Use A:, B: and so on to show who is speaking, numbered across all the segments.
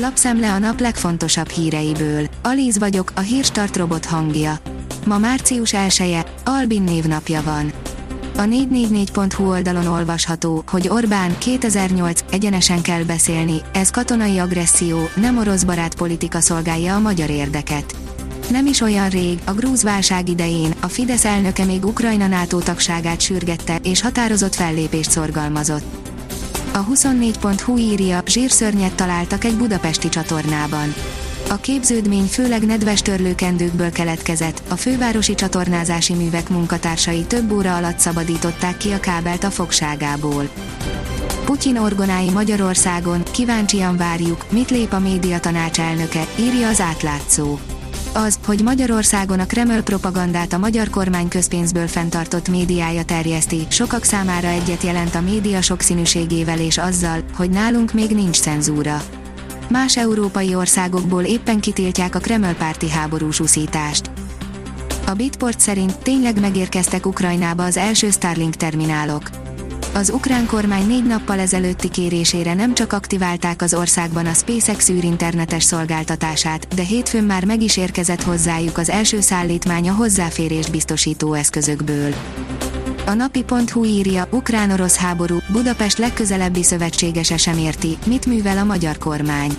A: Lapszemle a nap legfontosabb híreiből. Alíz vagyok, a hírstart robot hangja. Ma március 1 -e, Albin névnapja van. A 444.hu oldalon olvasható, hogy Orbán 2008 egyenesen kell beszélni, ez katonai agresszió, nem orosz barát politika szolgálja a magyar érdeket. Nem is olyan rég, a grúz válság idején, a Fidesz elnöke még Ukrajna NATO tagságát sürgette, és határozott fellépést szorgalmazott. A 24.hu írja, zsírszörnyet találtak egy budapesti csatornában. A képződmény főleg nedves törlőkendőkből keletkezett, a fővárosi csatornázási művek munkatársai több óra alatt szabadították ki a kábelt a fogságából. Putyin orgonái Magyarországon, kíváncsian várjuk, mit lép a média tanács elnöke, írja az átlátszó. Az, hogy Magyarországon a Kreml propagandát a magyar kormány közpénzből fenntartott médiája terjeszti, sokak számára egyet jelent a média sokszínűségével és azzal, hogy nálunk még nincs cenzúra. Más európai országokból éppen kitiltják a Kreml párti háborús uszítást. A Bitport szerint tényleg megérkeztek Ukrajnába az első Starlink terminálok. Az ukrán kormány négy nappal ezelőtti kérésére nem csak aktiválták az országban a SpaceX űrinternetes szolgáltatását, de hétfőn már meg is érkezett hozzájuk az első szállítmány a hozzáférés biztosító eszközökből. A napi.hu írja, ukrán-orosz háború, Budapest legközelebbi szövetségese sem érti, mit művel a magyar kormány.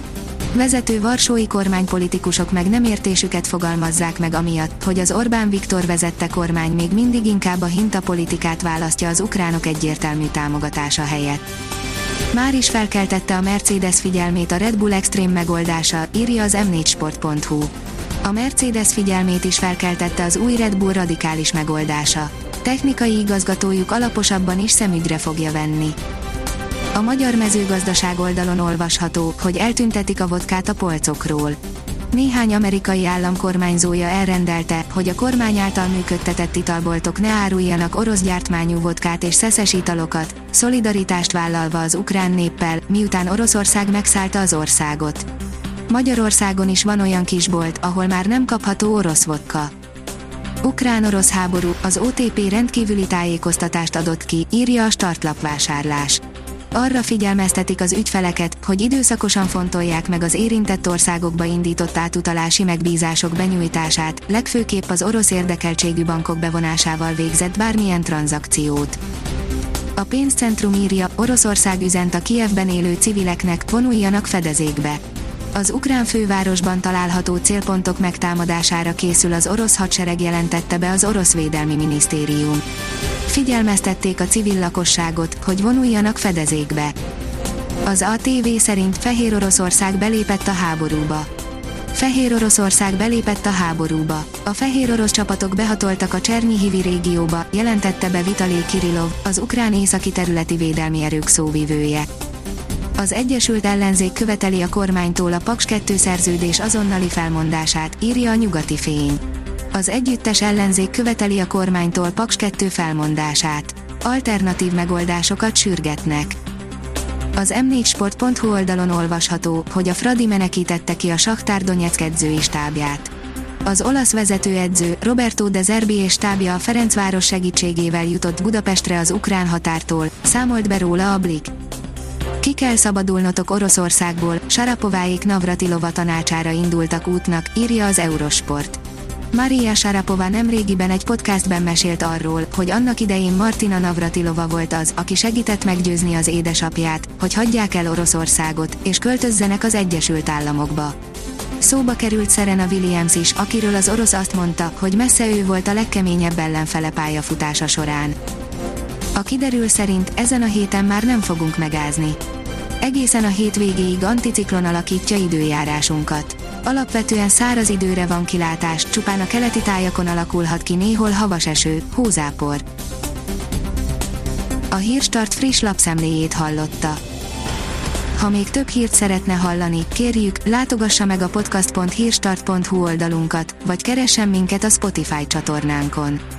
A: Vezető varsói kormánypolitikusok meg nem értésüket fogalmazzák meg amiatt, hogy az Orbán Viktor vezette kormány még mindig inkább a hintapolitikát választja az ukránok egyértelmű támogatása helyett. Már is felkeltette a Mercedes figyelmét a Red Bull Extreme megoldása, írja az m4sport.hu. A Mercedes figyelmét is felkeltette az új Red Bull radikális megoldása. Technikai igazgatójuk alaposabban is szemügyre fogja venni. A magyar mezőgazdaság oldalon olvasható, hogy eltüntetik a vodkát a polcokról. Néhány amerikai államkormányzója elrendelte, hogy a kormány által működtetett italboltok ne áruljanak orosz gyártmányú vodkát és szeszes italokat, szolidaritást vállalva az ukrán néppel, miután Oroszország megszállta az országot. Magyarországon is van olyan kisbolt, ahol már nem kapható orosz vodka. Ukrán-orosz háború, az OTP rendkívüli tájékoztatást adott ki, írja a startlapvásárlás arra figyelmeztetik az ügyfeleket, hogy időszakosan fontolják meg az érintett országokba indított átutalási megbízások benyújtását, legfőképp az orosz érdekeltségű bankok bevonásával végzett bármilyen tranzakciót. A pénzcentrum írja, Oroszország üzent a Kievben élő civileknek, vonuljanak fedezékbe. Az ukrán fővárosban található célpontok megtámadására készül az orosz hadsereg jelentette be az orosz védelmi minisztérium figyelmeztették a civil lakosságot, hogy vonuljanak fedezékbe. Az ATV szerint Fehér Oroszország belépett a háborúba. Fehér Oroszország belépett a háborúba. A fehér orosz csapatok behatoltak a Csernihivi régióba, jelentette be Vitalé Kirillov, az ukrán északi területi védelmi erők szóvivője. Az Egyesült Ellenzék követeli a kormánytól a Paks 2 szerződés azonnali felmondását, írja a nyugati fény az együttes ellenzék követeli a kormánytól Paks 2 felmondását. Alternatív megoldásokat sürgetnek. Az m4sport.hu oldalon olvasható, hogy a Fradi menekítette ki a Saktár Donetsk edzői stábját. Az olasz vezetőedző Roberto De Zerbi és stábja a Ferencváros segítségével jutott Budapestre az ukrán határtól, számolt be róla a Blik. Ki kell szabadulnotok Oroszországból, Sarapováék Navratilova tanácsára indultak útnak, írja az Eurosport. Maria Sharapova nemrégiben egy podcastben mesélt arról, hogy annak idején Martina Navratilova volt az, aki segített meggyőzni az édesapját, hogy hagyják el Oroszországot, és költözzenek az Egyesült Államokba. Szóba került Serena Williams is, akiről az orosz azt mondta, hogy messze ő volt a legkeményebb ellenfele pályafutása során. Kiderül szerint ezen a héten már nem fogunk megázni. Egészen a hétvégéig anticiklon alakítja időjárásunkat Alapvetően száraz időre van kilátás, csupán a keleti tájakon alakulhat ki néhol havas eső, hózápor. A Hírstart friss lapszemléjét hallotta. Ha még több hírt szeretne hallani, kérjük, látogassa meg a podcast.hírstart.hu oldalunkat, vagy keressen minket a Spotify csatornánkon.